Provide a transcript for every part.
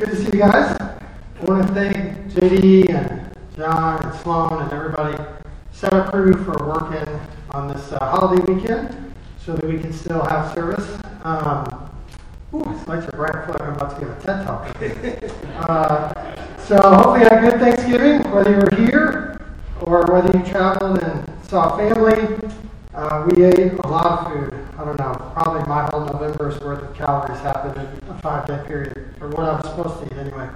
good to see you guys. I want to thank JD and John and Sloan and everybody, setup crew for working on this uh, holiday weekend so that we can still have service. Um, ooh, these lights are bright. Like I'm about to give a TED talk. uh, so hopefully you had a good Thanksgiving, whether you were here or whether you traveled and saw family. Uh, we ate a lot of food. I don't know, probably my whole November's worth of calories happened in a five day period, or what I was supposed to eat anyway.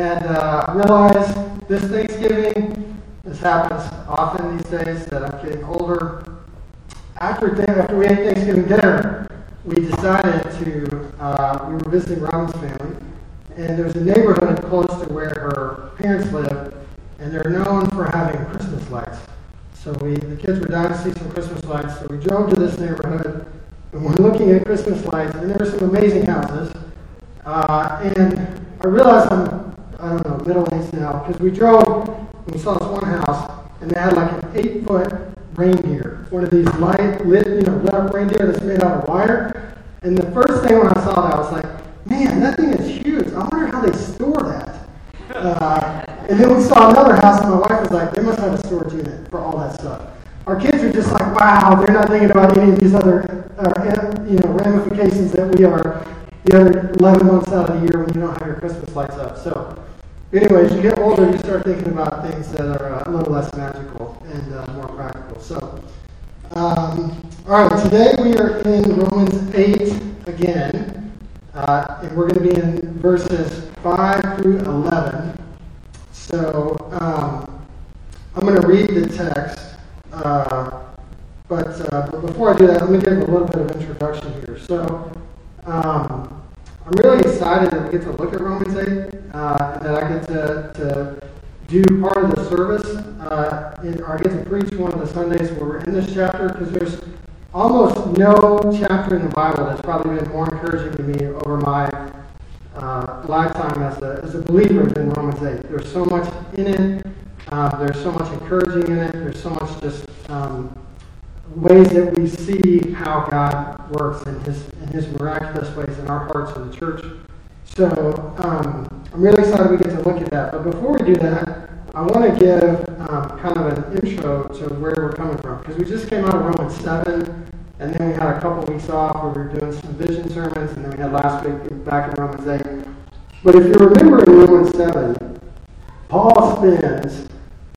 And uh, I realized this Thanksgiving, this happens often these days that I'm getting older. After, after we ate Thanksgiving dinner, we decided to, uh, we were visiting Robin's family, and there's a neighborhood close to where her parents live, and they're known for having Christmas lights. So we, the kids were dying to see some Christmas lights, so we drove to this neighborhood, and we're looking at Christmas lights, and there are some amazing houses. Uh, and I realized I'm, I don't know, middle aged now, because we drove, and we saw this one house, and they had like an eight foot reindeer, one of these light, lit, you know, lit up reindeer that's made out of wire. And the first thing when I saw that, I was like, man, that thing is huge. I wonder how they store that. Uh, and then we saw another house, and my wife was like, they must have a storage unit for all that stuff. Our kids are just like, wow, they're not thinking about any of these other uh, you know, ramifications that we are the other 11 months out of the year when you don't have your Christmas lights up. So, anyway, as you get older, you start thinking about things that are uh, a little less magical and uh, more practical. So, um, all right, today we are in Romans 8 again, uh, and we're going to be in verses 5 through 11. So um, I'm going to read the text, uh, but, uh, but, before I do that, let me give a little bit of introduction here. So um, I'm really excited that we get to look at Romans 8, uh, and that I get to, to do part of the service, uh, in, or I get to preach one of the Sundays where we're in this chapter, because there's almost no chapter in the Bible that's probably been more encouraging to me over my uh, lifetime as a, as a believer in Romans 8. There's so much in it. Uh, there's so much encouraging in it. There's so much just um, ways that we see how God works in His in His miraculous ways in our hearts in the church. So um, I'm really excited we get to look at that. But before we do that, I want to give um, kind of an intro to where we're coming from because we just came out of Romans 7 and then we had a couple weeks off where we were doing some vision sermons, and then we had last week back in Romans 8. But if you remember in Romans 7, Paul spends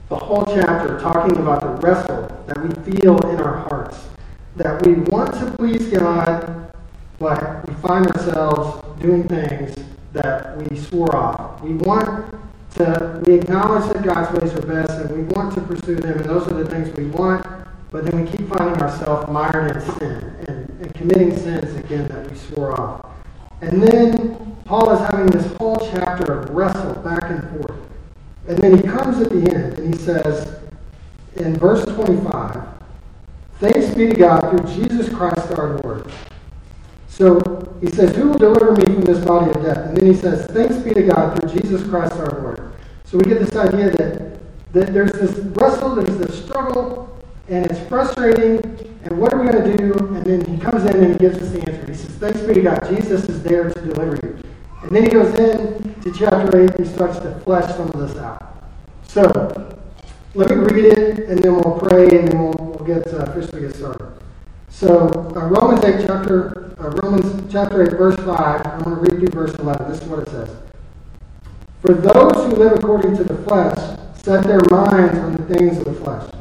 the whole chapter talking about the wrestle that we feel in our hearts. That we want to please God, but we find ourselves doing things that we swore off. We want to, we acknowledge that God's ways are best, and we want to pursue them, and those are the things we want but then we keep finding ourselves mired in sin and, and committing sins again that we swore off. And then Paul is having this whole chapter of wrestle back and forth. And then he comes at the end and he says, in verse 25, Thanks be to God through Jesus Christ our Lord. So he says, Who will deliver me from this body of death? And then he says, Thanks be to God through Jesus Christ our Lord. So we get this idea that, that there's this wrestle, there's this struggle, and it's frustrating. And what are we going to do? And then he comes in and he gives us the answer. He says, Thanks be to God. Jesus is there to deliver you. And then he goes in to chapter 8 and starts to flesh some of this out. So, let me read it and then we'll pray and then we'll, we'll get uh, officially get started. So, uh, Romans 8, chapter, uh, Romans chapter 8, verse 5, I'm going to read through verse 11. This is what it says. For those who live according to the flesh set their minds on the things of the flesh.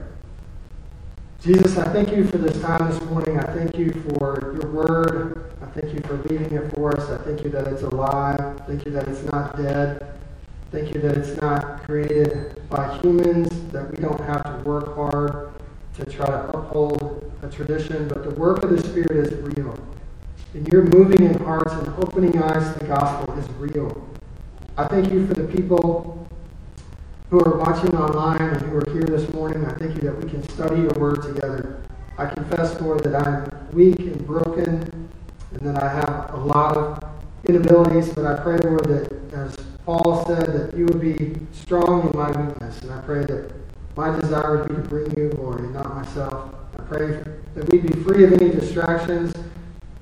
Jesus, I thank you for this time this morning. I thank you for your word. I thank you for leaving it for us. I thank you that it's alive. Thank you that it's not dead. Thank you that it's not created by humans, that we don't have to work hard to try to uphold a tradition, but the work of the Spirit is real. And your moving in hearts and opening eyes to the gospel is real. I thank you for the people who are watching online and who are here this morning. I thank you that we can study your word together. I confess, Lord, that I'm weak and broken and that I have a lot of inabilities, but I pray, Lord, that as Paul said, that you would be strong in my weakness. And I pray that my desire would be to bring you glory, not myself. I pray that we'd be free of any distractions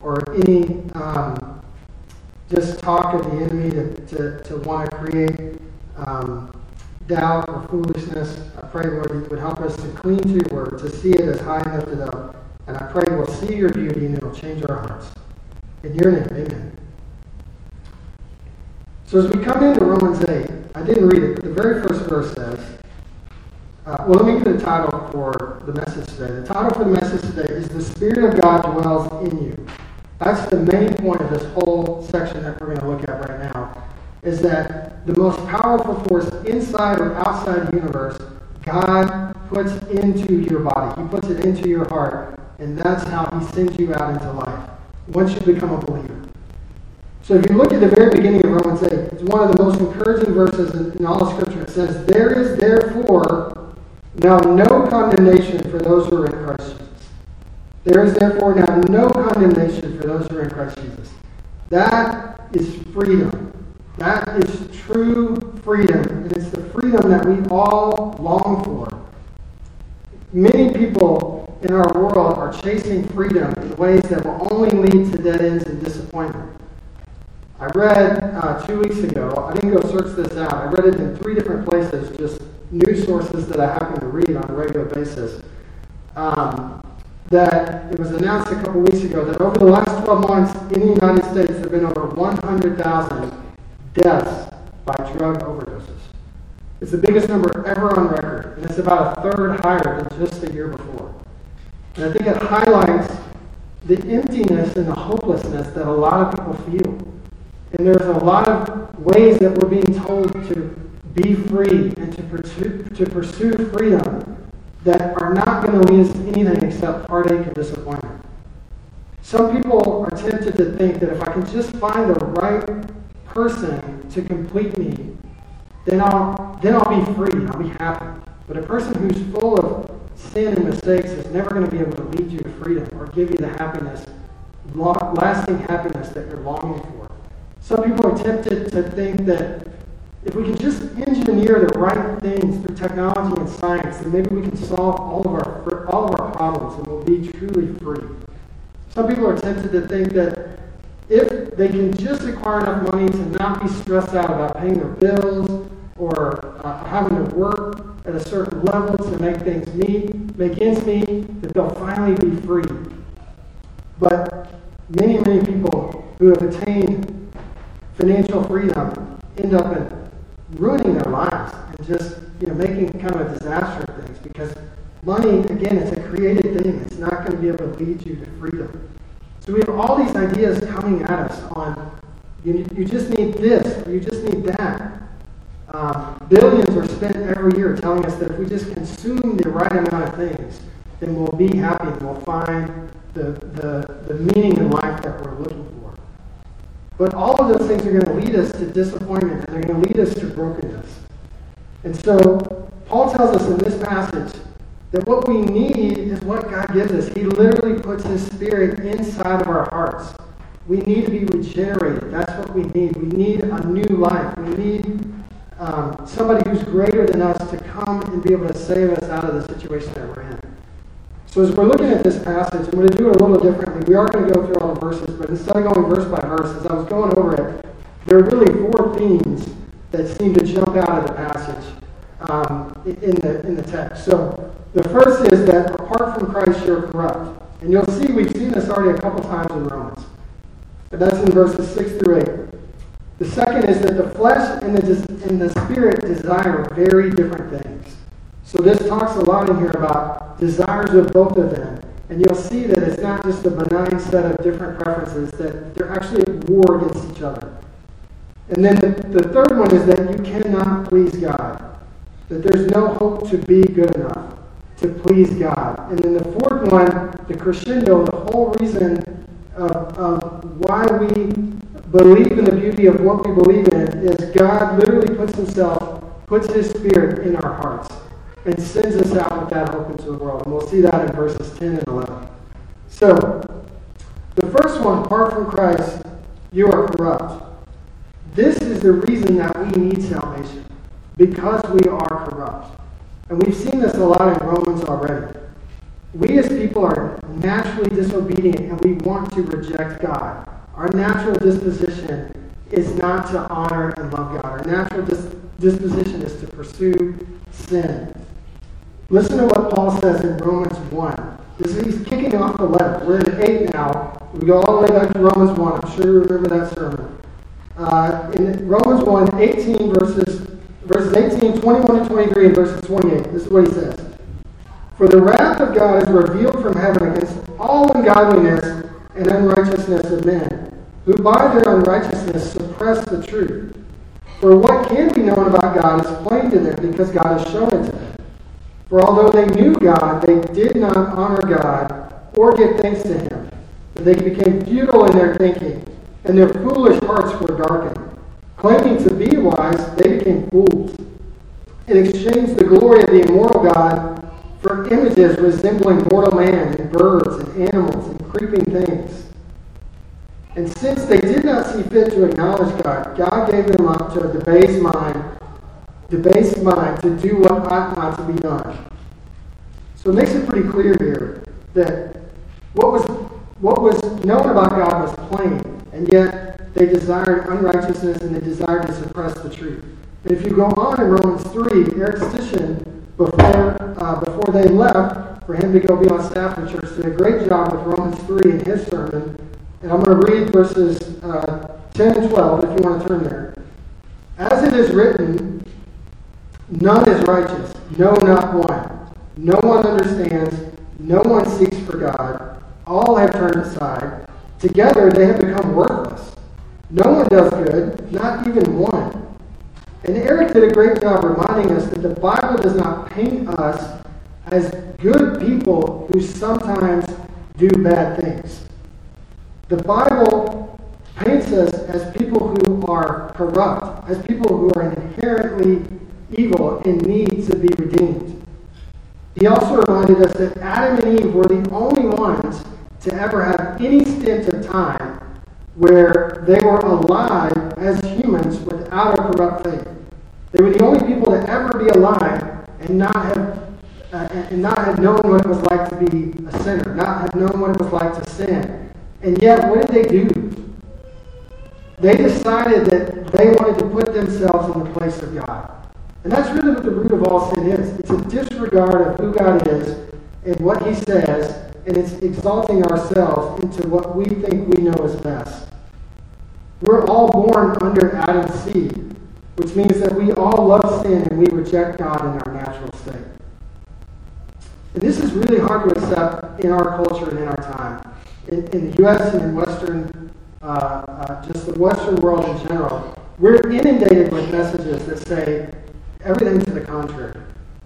or any um, just talk of the enemy to, to, to want to create um, doubt or foolishness. I pray, Lord, you would help us to cling to your word, to see it as high and lifted up. And I pray we'll see your beauty and it'll change our hearts. In your name, amen. So as we come into Romans 8, I didn't read it, but the very first verse says, uh, well, let me give the title for the message today. The title for the message today is The Spirit of God Dwells in You. That's the main point of this whole section that we're going to look at right now, is that the most powerful force inside or outside the universe, God puts into your body. He puts it into your heart, and that's how he sends you out into life, once you become a believer. So if you look at the very beginning of Romans 8, it's one of the most encouraging verses in, in all of Scripture. It says, There is therefore now no condemnation for those who are in Christ Jesus. There is therefore now no condemnation for those who are in Christ Jesus. That is freedom. That is true freedom. And it's the freedom that we all long for. Many people in our world are chasing freedom in ways that will only lead to dead ends and disappointment. I read uh, two weeks ago, I didn't go search this out, I read it in three different places, just news sources that I happen to read on a regular basis. Um, that it was announced a couple weeks ago that over the last 12 months in the United States, there have been over 100,000 deaths by drug overdoses. It's the biggest number ever on record, and it's about a third higher than just the year before. And I think it highlights the emptiness and the hopelessness that a lot of people feel. And there's a lot of ways that we're being told to be free and to pursue, to pursue freedom that are not going to lead us to anything except heartache and disappointment. Some people are tempted to think that if I can just find the right person to complete me, then I'll, then I'll be free I'll be happy. But a person who's full of sin and mistakes is never going to be able to lead you to freedom or give you the happiness, lasting happiness that you're longing for. Some people are tempted to think that if we can just engineer the right things through technology and science, then maybe we can solve all of our all of our problems and we'll be truly free. Some people are tempted to think that if they can just acquire enough money to not be stressed out about paying their bills or uh, having to work at a certain level to make things meet, make ends meet, that they'll finally be free. But many, many people who have attained financial freedom end up in ruining their lives and just you know making kind of a disaster of things because money again it's a created thing it's not going to be able to lead you to freedom so we have all these ideas coming at us on you, you just need this or you just need that um, billions are spent every year telling us that if we just consume the right amount of things then we'll be happy and we'll find the, the, the meaning in life that we're looking for but all of those things are going to lead us to disappointment and they're going to lead us to brokenness. And so Paul tells us in this passage that what we need is what God gives us. He literally puts his spirit inside of our hearts. We need to be regenerated. That's what we need. We need a new life. We need um, somebody who's greater than us to come and be able to save us out of the situation that we're in. So as we're looking at this passage, I'm going to do it a little differently. We are going to go through all the verses, but instead of going verse by verse, as I was going over it, there are really four themes that seem to jump out of the passage um, in, the, in the text. So the first is that apart from Christ, you're corrupt. And you'll see we've seen this already a couple times in Romans. But That's in verses 6 through 8. The second is that the flesh and the, and the spirit desire very different things. So this talks a lot in here about desires of both of them. And you'll see that it's not just a benign set of different preferences, that they're actually at war against each other. And then the, the third one is that you cannot please God, that there's no hope to be good enough to please God. And then the fourth one, the crescendo, the whole reason of, of why we believe in the beauty of what we believe in is God literally puts himself, puts his spirit in our hearts and sends us out with that hope into the world. And we'll see that in verses 10 and 11. So, the first one, apart from Christ, you are corrupt. This is the reason that we need salvation, because we are corrupt. And we've seen this a lot in Romans already. We as people are naturally disobedient and we want to reject God. Our natural disposition is not to honor and love God. Our natural dis- disposition is to pursue sin. Listen to what Paul says in Romans 1. This is, he's kicking off the letter. We're in 8 now. We go all the way back to Romans 1. I'm sure you remember that sermon. Uh, in Romans 1, 18 verses, verses 18, 21 and 23, and verses 28. This is what he says. For the wrath of God is revealed from heaven against all ungodliness and unrighteousness of men, who by their unrighteousness suppress the truth. For what can be known about God is plain to them because God has shown it to them. For although they knew God, they did not honor God or give thanks to him. But they became futile in their thinking, and their foolish hearts were darkened. Claiming to be wise, they became fools, and exchanged the glory of the immortal God for images resembling mortal man and birds and animals and creeping things. And since they did not see fit to acknowledge God, God gave them up to a debased mind, debased mind to do what ought not to be done. So it makes it pretty clear here that what was what was known about God was plain, and yet they desired unrighteousness and they desired to suppress the truth. And if you go on in Romans 3, Eric Stisson, before, uh, before they left, for him to go be on staff in church, did a great job with Romans 3 in his sermon. And I'm going to read verses uh, 10 and 12 if you want to turn there. As it is written, none is righteous, no, not one. No one understands, no one seeks for God. All have turned aside. Together they have become worthless. No one does good, not even one. And Eric did a great job reminding us that the Bible does not paint us as good people who sometimes do bad things. The Bible paints us as people who are corrupt, as people who are inherently evil and need to be redeemed. He also reminded us that Adam and Eve were the only ones to ever have any stint of time where they were alive as humans without a corrupt faith. They were the only people to ever be alive and not have uh, and not have known what it was like to be a sinner, not have known what it was like to sin. And yet, what did they do? They decided that they wanted to put themselves in the place of God. And that's really what the root of all sin is. It's a disregard of who God is and what He says, and it's exalting ourselves into what we think we know is best. We're all born under Adam's seed, which means that we all love sin and we reject God in our natural state. And this is really hard to accept in our culture and in our time. In, in the U.S. and in Western, uh, uh, just the Western world in general, we're inundated with messages that say everything to the contrary.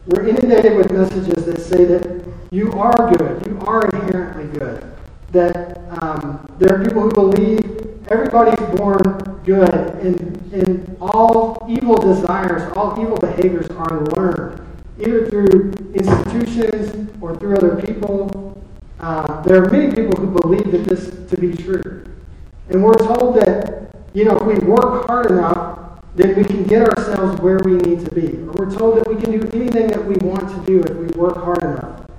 We're inundated with messages that say that you are good, you are inherently good, that um, there are people who believe everybody's born good, and, and all evil desires, all evil behaviors are learned, either through institutions or through other people. Uh, there are many people who believe that this to be true. And we're told that, you know, if we work hard enough, then we can get ourselves where we need to be. Or we're told that we can do anything that we want to do if we work hard enough.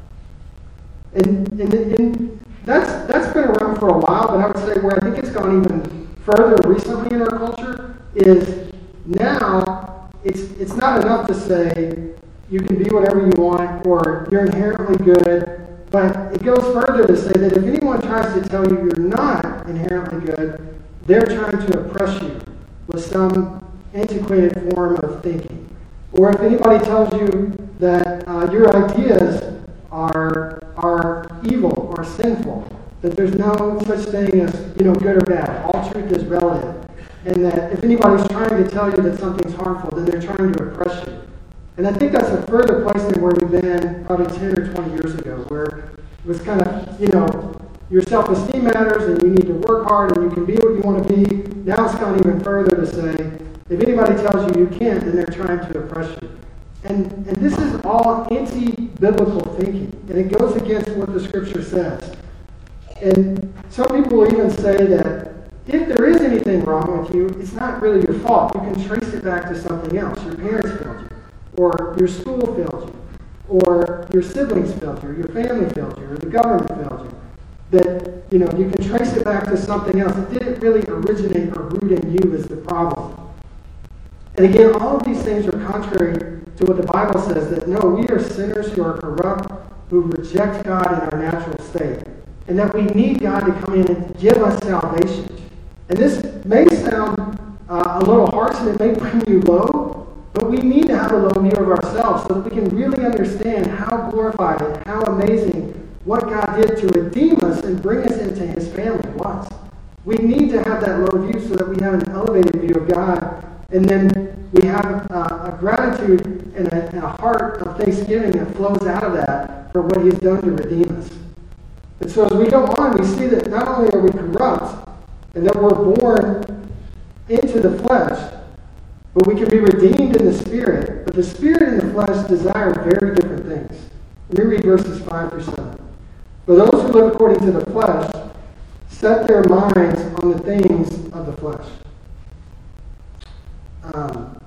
And, and, and that's, that's been around for a while, but I would say where I think it's gone even further recently in our culture is now it's, it's not enough to say you can be whatever you want or you're inherently good, But it goes further to say that if anyone tries to tell you you're not inherently good, they're trying to oppress you with some antiquated form of thinking. Or if anybody tells you that uh, your ideas are, are evil or sinful, that there's no such thing as you know good or bad. All truth is relative. And that if anybody's trying to tell you that something's harmful, then they're trying to oppress you. And I think that's a further place than where we've been probably 10 or 20 years ago, where it was kind of, you know, your self esteem matters and you need to work hard and you can be what you want to be. Now it's gone even further to say, if anybody tells you you can't, then they're trying to oppress you. And, and this is all anti biblical thinking, and it goes against what the scripture says. And some people even say that if there is anything wrong with you, it's not really your fault. You can trace it back to something else. Your parents failed you, or your school failed you, or your siblings failed you, or your family failed you, or the government failed you. That you know you can trace it back to something else. It didn't really originate or root in you as the problem. And again, all of these things are contrary to what the Bible says that no, we are sinners who are corrupt, who reject God in our natural state, and that we need God to come in and give us salvation. And this may sound uh, a little harsh and it may bring you low, but we need to have a low view of ourselves so that we can really understand how glorified and how amazing what God did to redeem us and bring us into his family was. We need to have that low view so that we have an elevated view of God and then we have uh, a gratitude and a, and a, heart of thanksgiving that flows out of that for what He's done to redeem us. And so as we go on, we see that not only are we corrupt and that we're born into the flesh, but we can be redeemed in the Spirit. But the Spirit and the flesh desire very different things. Me read verses 5 through 7. For those who live according to the flesh set their minds on the things of the flesh um,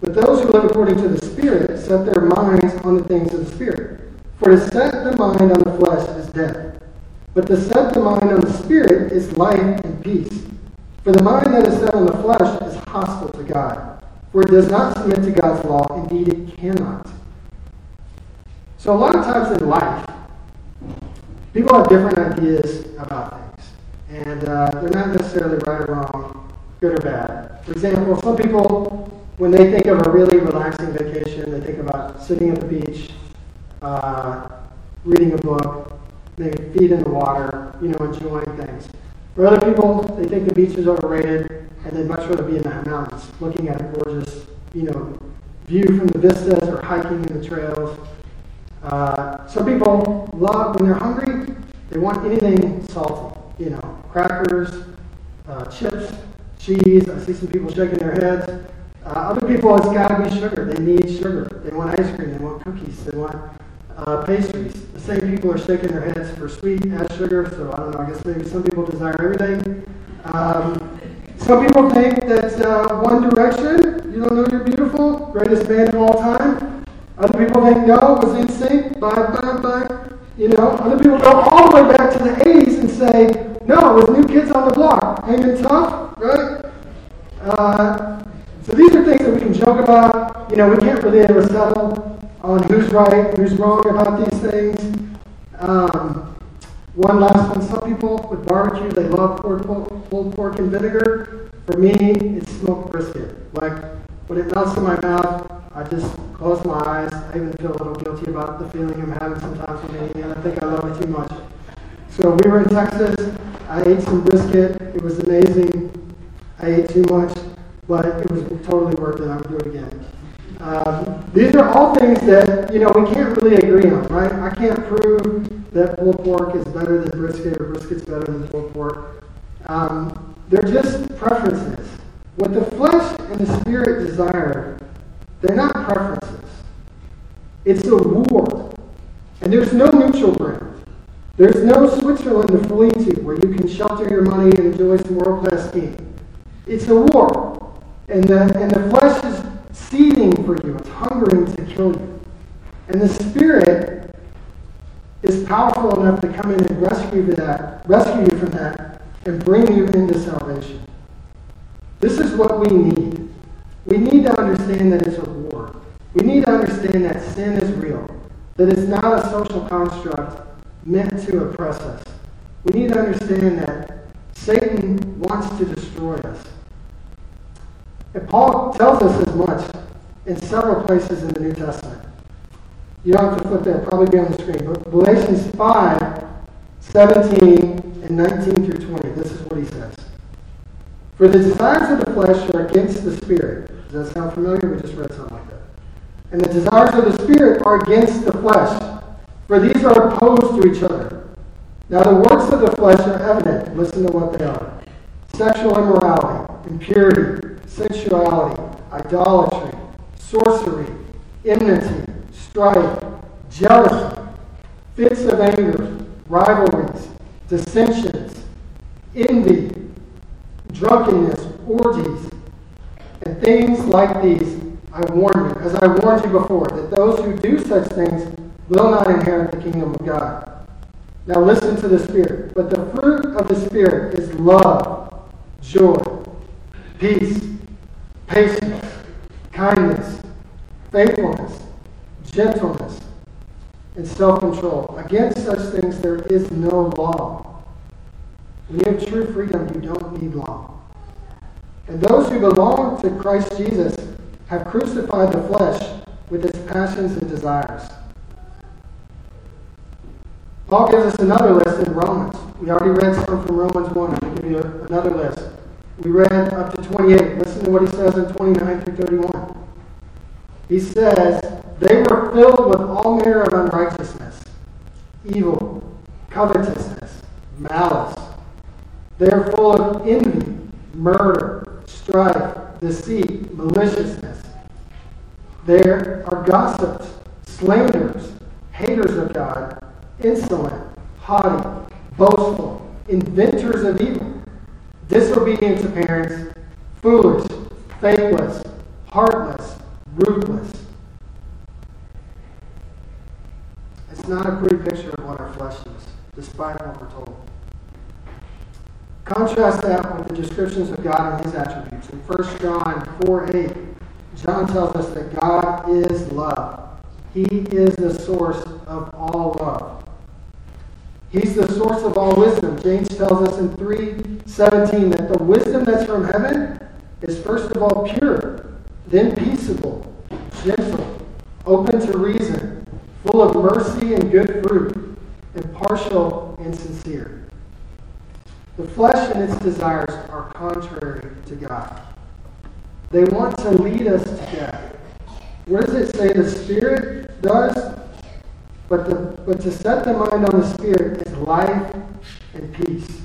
but those who live according to the Spirit set their minds on the things of the Spirit. For to set the mind on the flesh is death, but to set the mind on the Spirit is life and peace. For the mind that is set on the flesh is hostile to God, for it does not submit to God's law. Indeed, it cannot. So, a lot of times in life, people have different ideas about things, and uh, they're not necessarily right or wrong, good or bad. For example, some people, when they think of a really relaxing vacation, they think about sitting at the beach, uh, reading a book, maybe feet in the water, you know, enjoying things. For other people, they think the beach is overrated, and they'd much rather be in the mountains, looking at a gorgeous, you know, view from the vistas or hiking in the trails. Uh, some people love, when they're hungry, they want anything salty, you know, crackers, uh, chips, cheese. I see some people shaking their heads. Uh, other people, it's got to be sugar. They need sugar. They want ice cream. They want cookies. They want uh, pastries. The same people are shaking their heads for sweet as sugar. So I don't know. I guess maybe some people desire everything. Um, some people think that uh, One Direction, you don't know you're beautiful, greatest band of all time. Other people think no, it was NSYNC. Bye, bye, bye. You know, other people go all the way back to the 80s and say, no, it was New Kids on the Block, hanging tough, right? Uh, so these are things that we can joke about. You know, we can't really ever settle on who's right, who's wrong about these things. Um, one last one. Some people with barbecue, they love pulled, pulled pork and vinegar. For me, it's smoked brisket. Like when it melts in my mouth, I just close my eyes. I even feel a little guilty about the feeling I'm having sometimes when eating it. I think I love it too much. So we were in Texas. I ate some brisket. It was amazing. I ate too much, but it was totally worth it. I would do it again. Um, these are all things that you know we can't really agree on, right? I can't prove that pulled pork is better than brisket or brisket's better than pulled pork. Um, they're just preferences. What the flesh and the spirit desire, they're not preferences. It's a war, and there's no neutral ground. There's no Switzerland to flee to where you can shelter your money and enjoy some world class skiing. It's a war. And the, and the flesh is seething for you, it's hungering to kill you. And the Spirit is powerful enough to come in and rescue that, rescue you from that and bring you into salvation. This is what we need. We need to understand that it's a war. We need to understand that sin is real, that it's not a social construct meant to oppress us. We need to understand that Satan wants to destroy us. And Paul tells us as much in several places in the New Testament. You don't have to flip there, probably be on the screen. But Galatians 5, 17 and 19 through 20, this is what he says. For the desires of the flesh are against the spirit. Does that sound familiar? We just read something like that. And the desires of the spirit are against the flesh. For these are opposed to each other. Now the works of the flesh are evident. Listen to what they are. Sexual immorality, impurity, sensuality, idolatry, sorcery, enmity, strife, jealousy, fits of anger, rivalries, dissensions, envy, drunkenness, orgies, and things like these, I warn you, as I warned you before, that those who do such things will not inherit the kingdom of God. Now listen to the Spirit. But the fruit of the Spirit is love, joy, peace, patience, kindness, faithfulness, gentleness, and self control. Against such things there is no law. When you have true freedom, you don't need law. And those who belong to Christ Jesus have crucified the flesh with its passions and desires. Paul gives us another list in Romans. We already read some from Romans 1. I'm going to give you another list. We read up to 28. Listen to what he says in 29 through 31. He says, They were filled with all manner of unrighteousness, evil, covetousness, malice. They are full of envy, murder, strife, deceit, maliciousness. There are gossips, slanderers, haters of God, insolent, haughty, boastful, inventors of evil, disobedient to parents, foolish, faithless, heartless, ruthless. It's not a pretty picture of what our flesh is, despite what we're told. Contrast that with the descriptions of God and his attributes. In 1 John 4 8, John tells us that God is love. He is the source of all love. He's the source of all wisdom. James tells us in 3:17 that the wisdom that's from heaven is first of all pure, then peaceable, gentle, open to reason, full of mercy and good fruit, impartial and sincere. The flesh and its desires are contrary to God. They want to lead us to death. What does it say the Spirit does? But, the, but to set the mind on the Spirit is life and peace.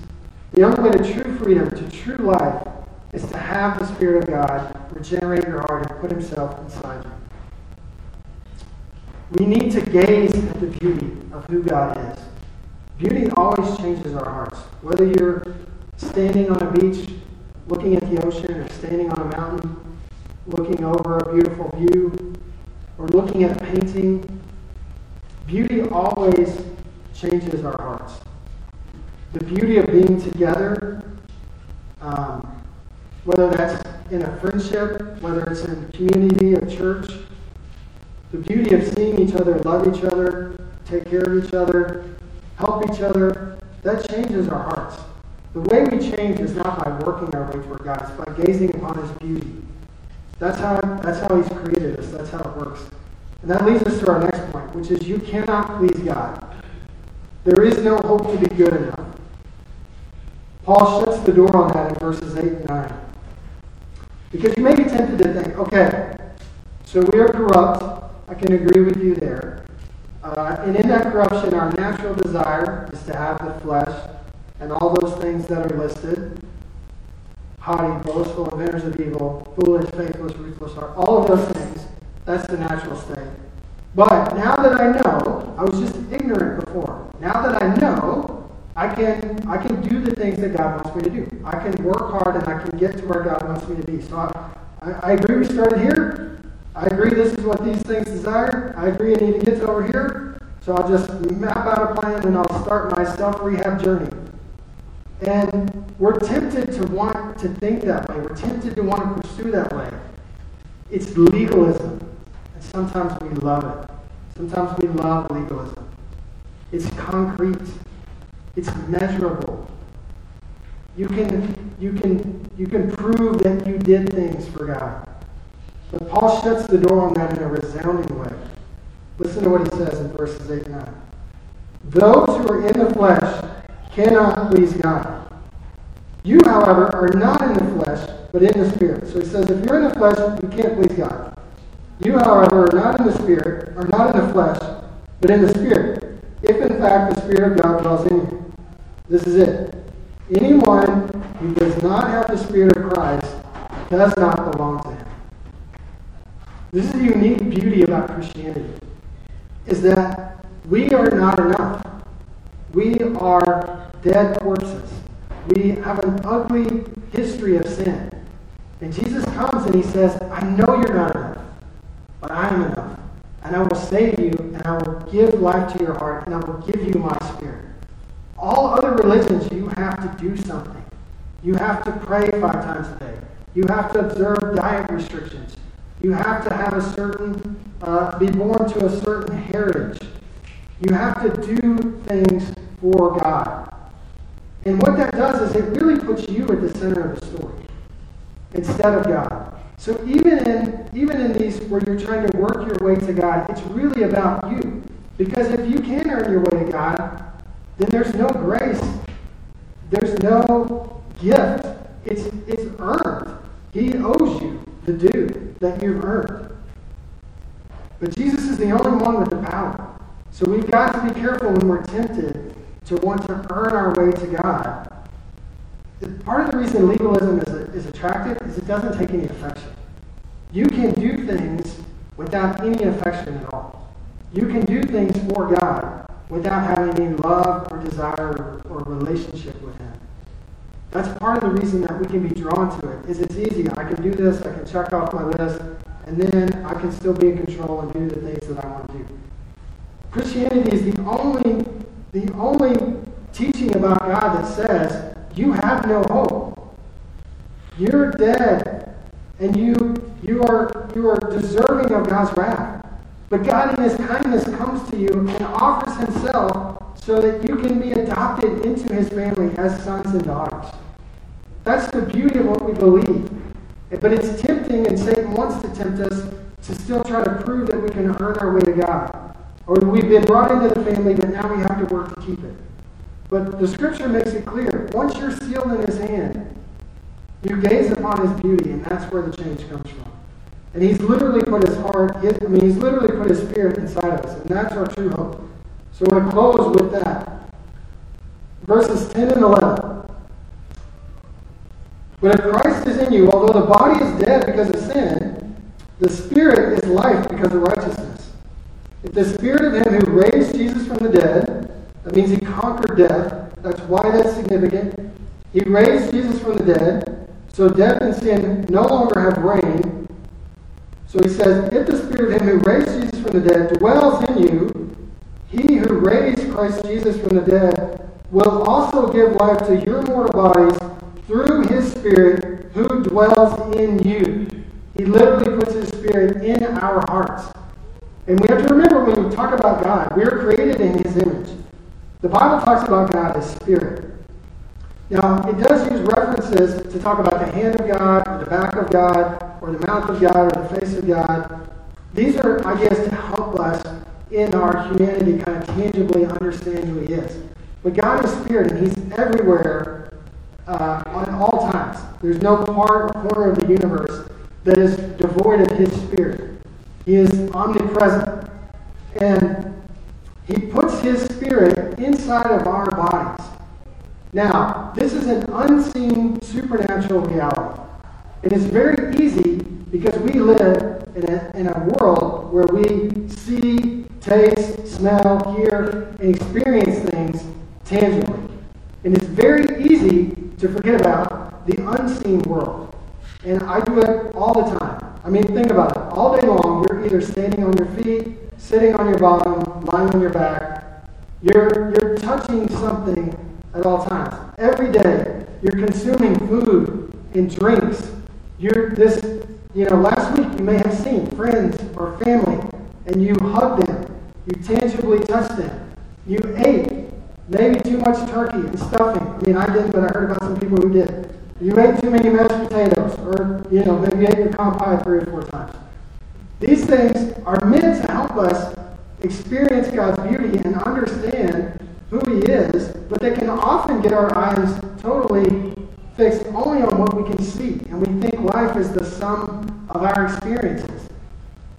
The only way to true freedom, to true life, is to have the Spirit of God regenerate your heart and put Himself inside you. We need to gaze at the beauty of who God is. Beauty always changes our hearts. Whether you're standing on a beach looking at the ocean or standing on a mountain looking over a beautiful view or looking at a painting Beauty always changes our hearts. The beauty of being together, um, whether that's in a friendship, whether it's in community, a church, the beauty of seeing each other, love each other, take care of each other, help each other, that changes our hearts. The way we change is not by working our way toward God, it's by gazing upon His beauty. That's how, that's how He's created us, that's how it works. And that leads us to our next point, which is you cannot please God. There is no hope to be good enough. Paul shuts the door on that in verses 8 and 9. Because you may be tempted to think, okay, so we are corrupt. I can agree with you there. Uh, and in that corruption, our natural desire is to have the flesh and all those things that are listed haughty, boastful, inventors of evil, foolish, faithless, ruthless, all of those things. That's the natural state. But now that I know, I was just ignorant before. Now that I know, I can I can do the things that God wants me to do. I can work hard and I can get to where God wants me to be. So I, I, I agree we started here. I agree this is what these things desire. I agree I need to get to over here. So I'll just map out a plan and I'll start my self rehab journey. And we're tempted to want to think that way. We're tempted to want to pursue that way. It's legalism. Sometimes we love it. Sometimes we love legalism. It's concrete. It's measurable. You can, you can, you can prove that you did things for God. But Paul shuts the door on that in a resounding way. Listen to what he says in verses 8 and 9. Those who are in the flesh cannot please God. You, however, are not in the flesh, but in the Spirit. So he says, if you're in the flesh, you can't please God. You, however, are not in the Spirit, are not in the flesh, but in the Spirit, if in fact the Spirit of God dwells in you. This is it. Anyone who does not have the Spirit of Christ does not belong to him. This is the unique beauty about Christianity, is that we are not enough. We are dead corpses. We have an ugly history of sin. And Jesus comes and he says, I know you're not enough, but I am enough. And I will save you, and I will give life to your heart, and I will give you my spirit. All other religions, you have to do something. You have to pray five times a day. You have to observe diet restrictions. You have to have a certain, uh, be born to a certain heritage. You have to do things for God. And what that does is it really puts you at the center of the story instead of God. So even in even in these where you're trying to work your way to God, it's really about you. Because if you can earn your way to God, then there's no grace. There's no gift. It's it's earned. He owes you the due that you've earned. But Jesus is the only one with the power. So we've got to be careful when we're tempted to want to earn our way to God. Part of the reason legalism is, is attractive is it doesn't take any affection. You can do things without any affection at all. You can do things for God without having any love or desire or relationship with Him. That's part of the reason that we can be drawn to it. Is it's easy. I can do this. I can check off my list, and then I can still be in control and do the things that I want to do. Christianity is the only the only teaching about God that says you have no hope. You're dead, and you you are you are deserving of God's wrath. But God, in His kindness, comes to you and offers Himself so that you can be adopted into His family as sons and daughters. That's the beauty of what we believe. But it's tempting, and Satan wants to tempt us to still try to prove that we can earn our way to God. Or we've been brought into the family, but now we have to work to keep it. But the scripture makes it clear once you're sealed in his hand, you gaze upon his beauty, and that's where the change comes from. And he's literally put his heart, I mean, he's literally put his spirit inside of us, and that's our true hope. So I want to close with that. Verses 10 and 11. But if Christ is in you, although the body is dead because of sin, the spirit is life because of righteousness. If the spirit of him who raised Jesus from the dead, that means he conquered death, that's why that's significant. He raised Jesus from the dead, so death and sin no longer have reign. So he says, if the spirit of him who raised Jesus from the dead dwells in you, he who raised Christ Jesus from the dead will also give life to your mortal bodies through his Spirit who dwells in you. He literally puts his Spirit in our hearts. And we have to remember when we talk about God, we are created in his image. The Bible talks about God as Spirit. Now, it does use references to talk about the hand of God, or the back of God, or the mouth of God, or the face of God. These are, I guess, to help us in our humanity kind of tangibly understand who He is. But God is Spirit, and He's everywhere uh, on all times. There's no part or corner of the universe that is devoid of His Spirit. He is omnipresent. And He puts His Spirit inside of our bodies. Now, this is an unseen supernatural reality. It is very easy because we live in a, in a world where we see, taste, smell, hear, and experience things tangibly. And it's very easy to forget about the unseen world. And I do it all the time. I mean, think about it. All day long, you're either standing on your feet, sitting on your bottom, lying on your back. You're, you're touching something at all times. Every day, you're consuming food and drinks. You're this, you know, last week you may have seen friends or family, and you hugged them. You tangibly touched them. You ate maybe too much turkey and stuffing. I mean, I didn't, but I heard about some people who did. You ate too many mashed potatoes, or, you know, maybe you ate pecan pie three or four times. These things are meant to help us experience God's beauty and understand who He is, but they can often get our eyes totally fixed only on what we can see. And we think life is the sum of our experiences.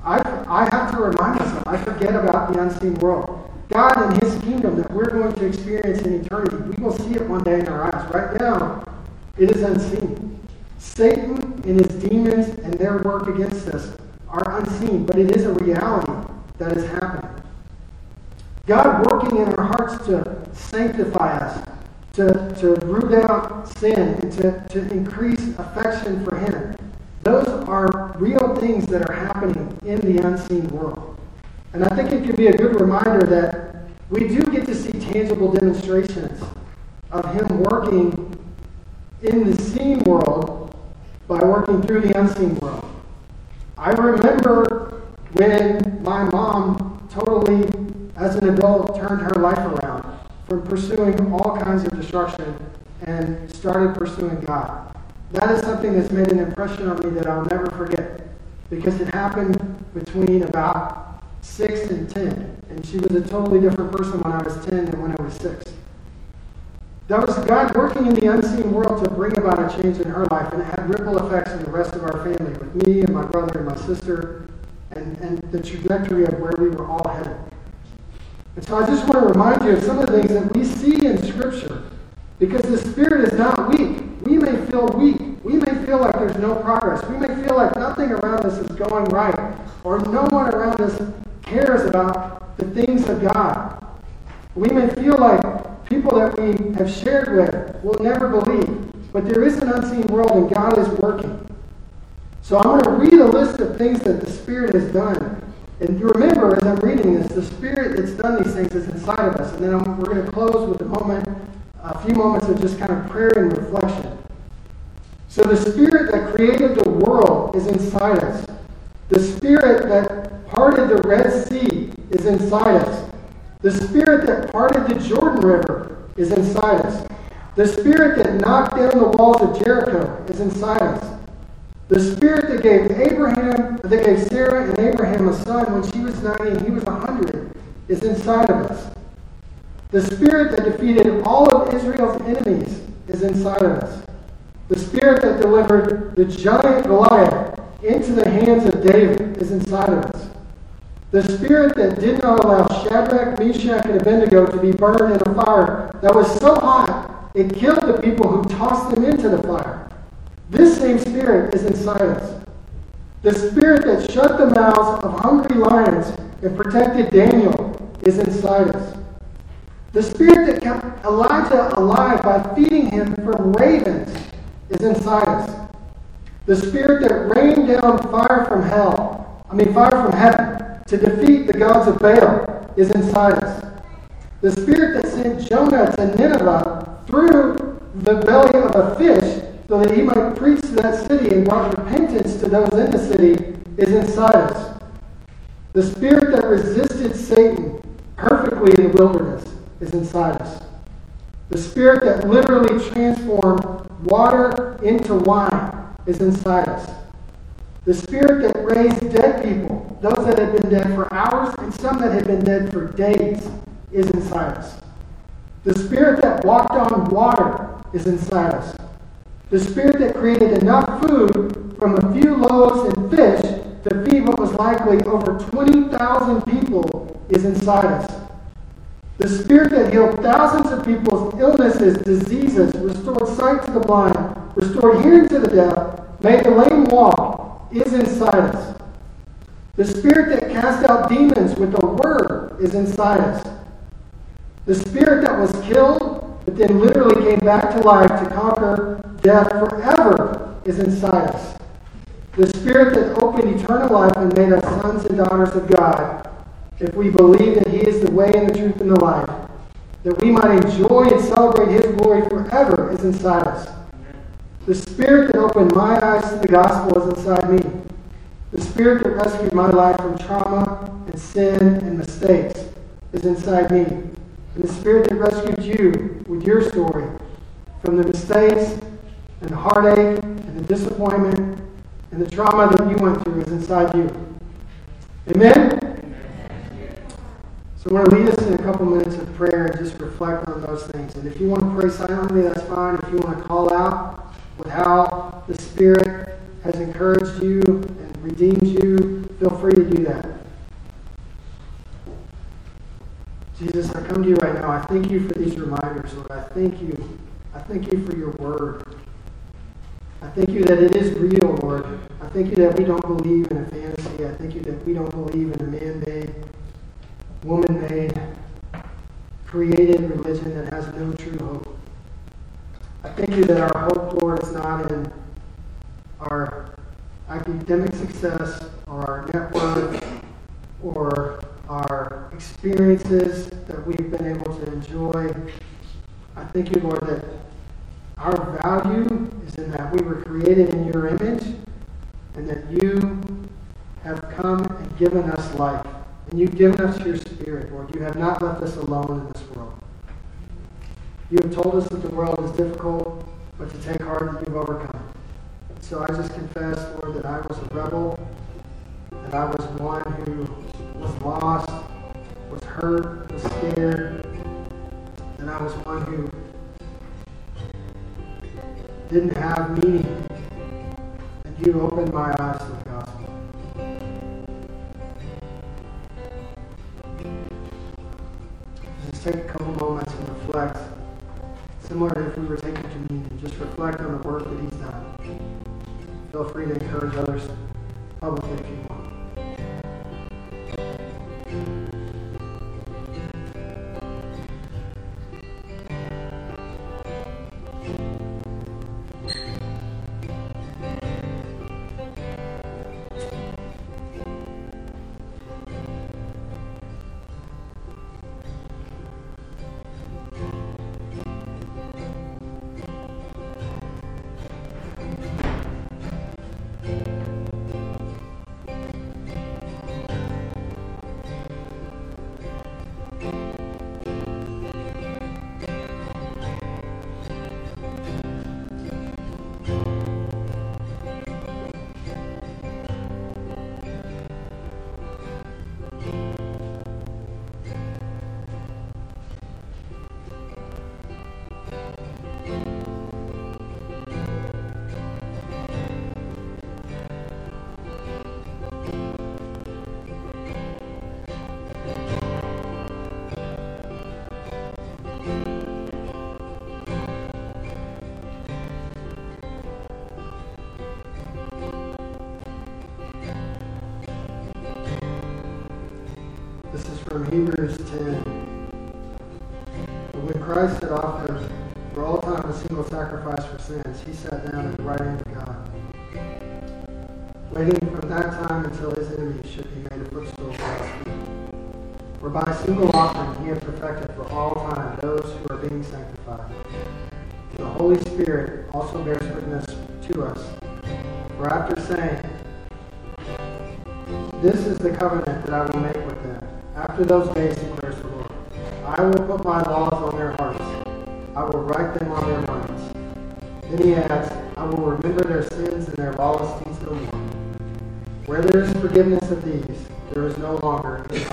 I, I have to remind myself, I forget about the unseen world. God and His kingdom that we're going to experience in eternity, we will see it one day in our eyes. Right now, it is unseen. Satan and his demons and their work against us are unseen, but it is a reality that is happening. God working in our hearts to sanctify us, to, to root out sin, and to, to increase affection for Him. Those are real things that are happening in the unseen world. And I think it can be a good reminder that we do get to see tangible demonstrations of Him working in the seen world by working through the unseen world. I remember when my mom totally, as an adult, turned her life around from pursuing all kinds of destruction and started pursuing God. That is something that's made an impression on me that I'll never forget because it happened between about 6 and 10. And she was a totally different person when I was 10 than when I was 6. That was God working in the unseen world to bring about a change in her life, and it had ripple effects on the rest of our family, with me and my brother and my sister, and, and the trajectory of where we were all headed. And so I just want to remind you of some of the things that we see in Scripture, because the Spirit is not weak. We may feel weak. We may feel like there's no progress. We may feel like nothing around us is going right, or no one around us cares about the things of God. We may feel like people that we have shared with will never believe. But there is an unseen world and God is working. So I'm going to read a list of things that the Spirit has done. And remember, as I'm reading this, the Spirit that's done these things is inside of us. And then I'm, we're going to close with a moment, a few moments of just kind of prayer and reflection. So the Spirit that created the world is inside us. The Spirit that parted the Red Sea is inside us. The Spirit that parted the Jordan River is inside us. The Spirit that knocked down the walls of Jericho is inside us. The Spirit that gave Abraham, that gave Sarah and Abraham a son when she was 90 and he was 100 is inside of us. The Spirit that defeated all of Israel's enemies is inside of us. The Spirit that delivered the giant Goliath into the hands of David is inside of us. The spirit that did not allow Shadrach, Meshach, and Abednego to be burned in a fire that was so hot it killed the people who tossed them into the fire. This same spirit is inside us. The spirit that shut the mouths of hungry lions and protected Daniel is inside us. The spirit that kept Elijah alive by feeding him from ravens is inside us. The spirit that rained down fire from hell, I mean fire from heaven, to defeat the gods of Baal is inside us. The spirit that sent Jonah to Nineveh through the belly of a fish so that he might preach to that city and brought repentance to those in the city is inside us. The spirit that resisted Satan perfectly in the wilderness is inside us. The spirit that literally transformed water into wine is inside us. The spirit that raised dead people, those that had been dead for hours and some that had been dead for days, is inside us. The spirit that walked on water is inside us. The spirit that created enough food from a few loaves and fish to feed what was likely over 20,000 people is inside us. The spirit that healed thousands of people's illnesses, diseases, restored sight to the blind, restored hearing to the deaf, made the lame walk, is inside us. The spirit that cast out demons with a word is inside us. The spirit that was killed, but then literally came back to life to conquer death forever is inside us. The spirit that opened eternal life and made us sons and daughters of God, if we believe that He is the way and the truth and the life, that we might enjoy and celebrate His glory forever is inside us. The Spirit that opened my eyes to the gospel is inside me. The Spirit that rescued my life from trauma and sin and mistakes is inside me. And the Spirit that rescued you with your story from the mistakes and the heartache and the disappointment and the trauma that you went through is inside you. Amen? So I'm going to lead us in a couple minutes of prayer and just reflect on those things. And if you want to pray silently, that's fine. If you want to call out with how the Spirit has encouraged you and redeemed you, feel free to do that. Jesus, I come to you right now. I thank you for these reminders, Lord. I thank you. I thank you for your word. I thank you that it is real, Lord. I thank you that we don't believe in a fantasy. I thank you that we don't believe in a man made, woman made, created religion that has no true hope. I thank you that our hope, Lord, is not in our academic success or our network or our experiences that we've been able to enjoy. I thank you, Lord, that our value is in that we were created in your image and that you have come and given us life. And you've given us your spirit, Lord. You have not left us alone in this world. You have told us that the world is difficult, but to take heart that you've overcome. So I just confess, Lord, that I was a rebel, that I was one who was lost, was hurt, was scared, and I was one who didn't have meaning. And you opened my eyes to the gospel. Just take a couple moments and reflect. Similar if we were taking communion, just reflect on the work that he's done. Feel free to encourage others publicly if you want. Hebrews 10. But when Christ had offered for all time a single sacrifice for sins, he sat down at the right hand of God, waiting from that time until his enemies should be made a footstool for his feet. For by a single offering he had perfected for all time those who are being sanctified. The Holy Spirit also bears witness to us. For after saying, This is the covenant that I will make after those days, declares the Lord, I will put my laws on their hearts. I will write them on their minds. Then he adds, I will remember their sins and their lawless deeds no more. Where there is forgiveness of these, there is no longer any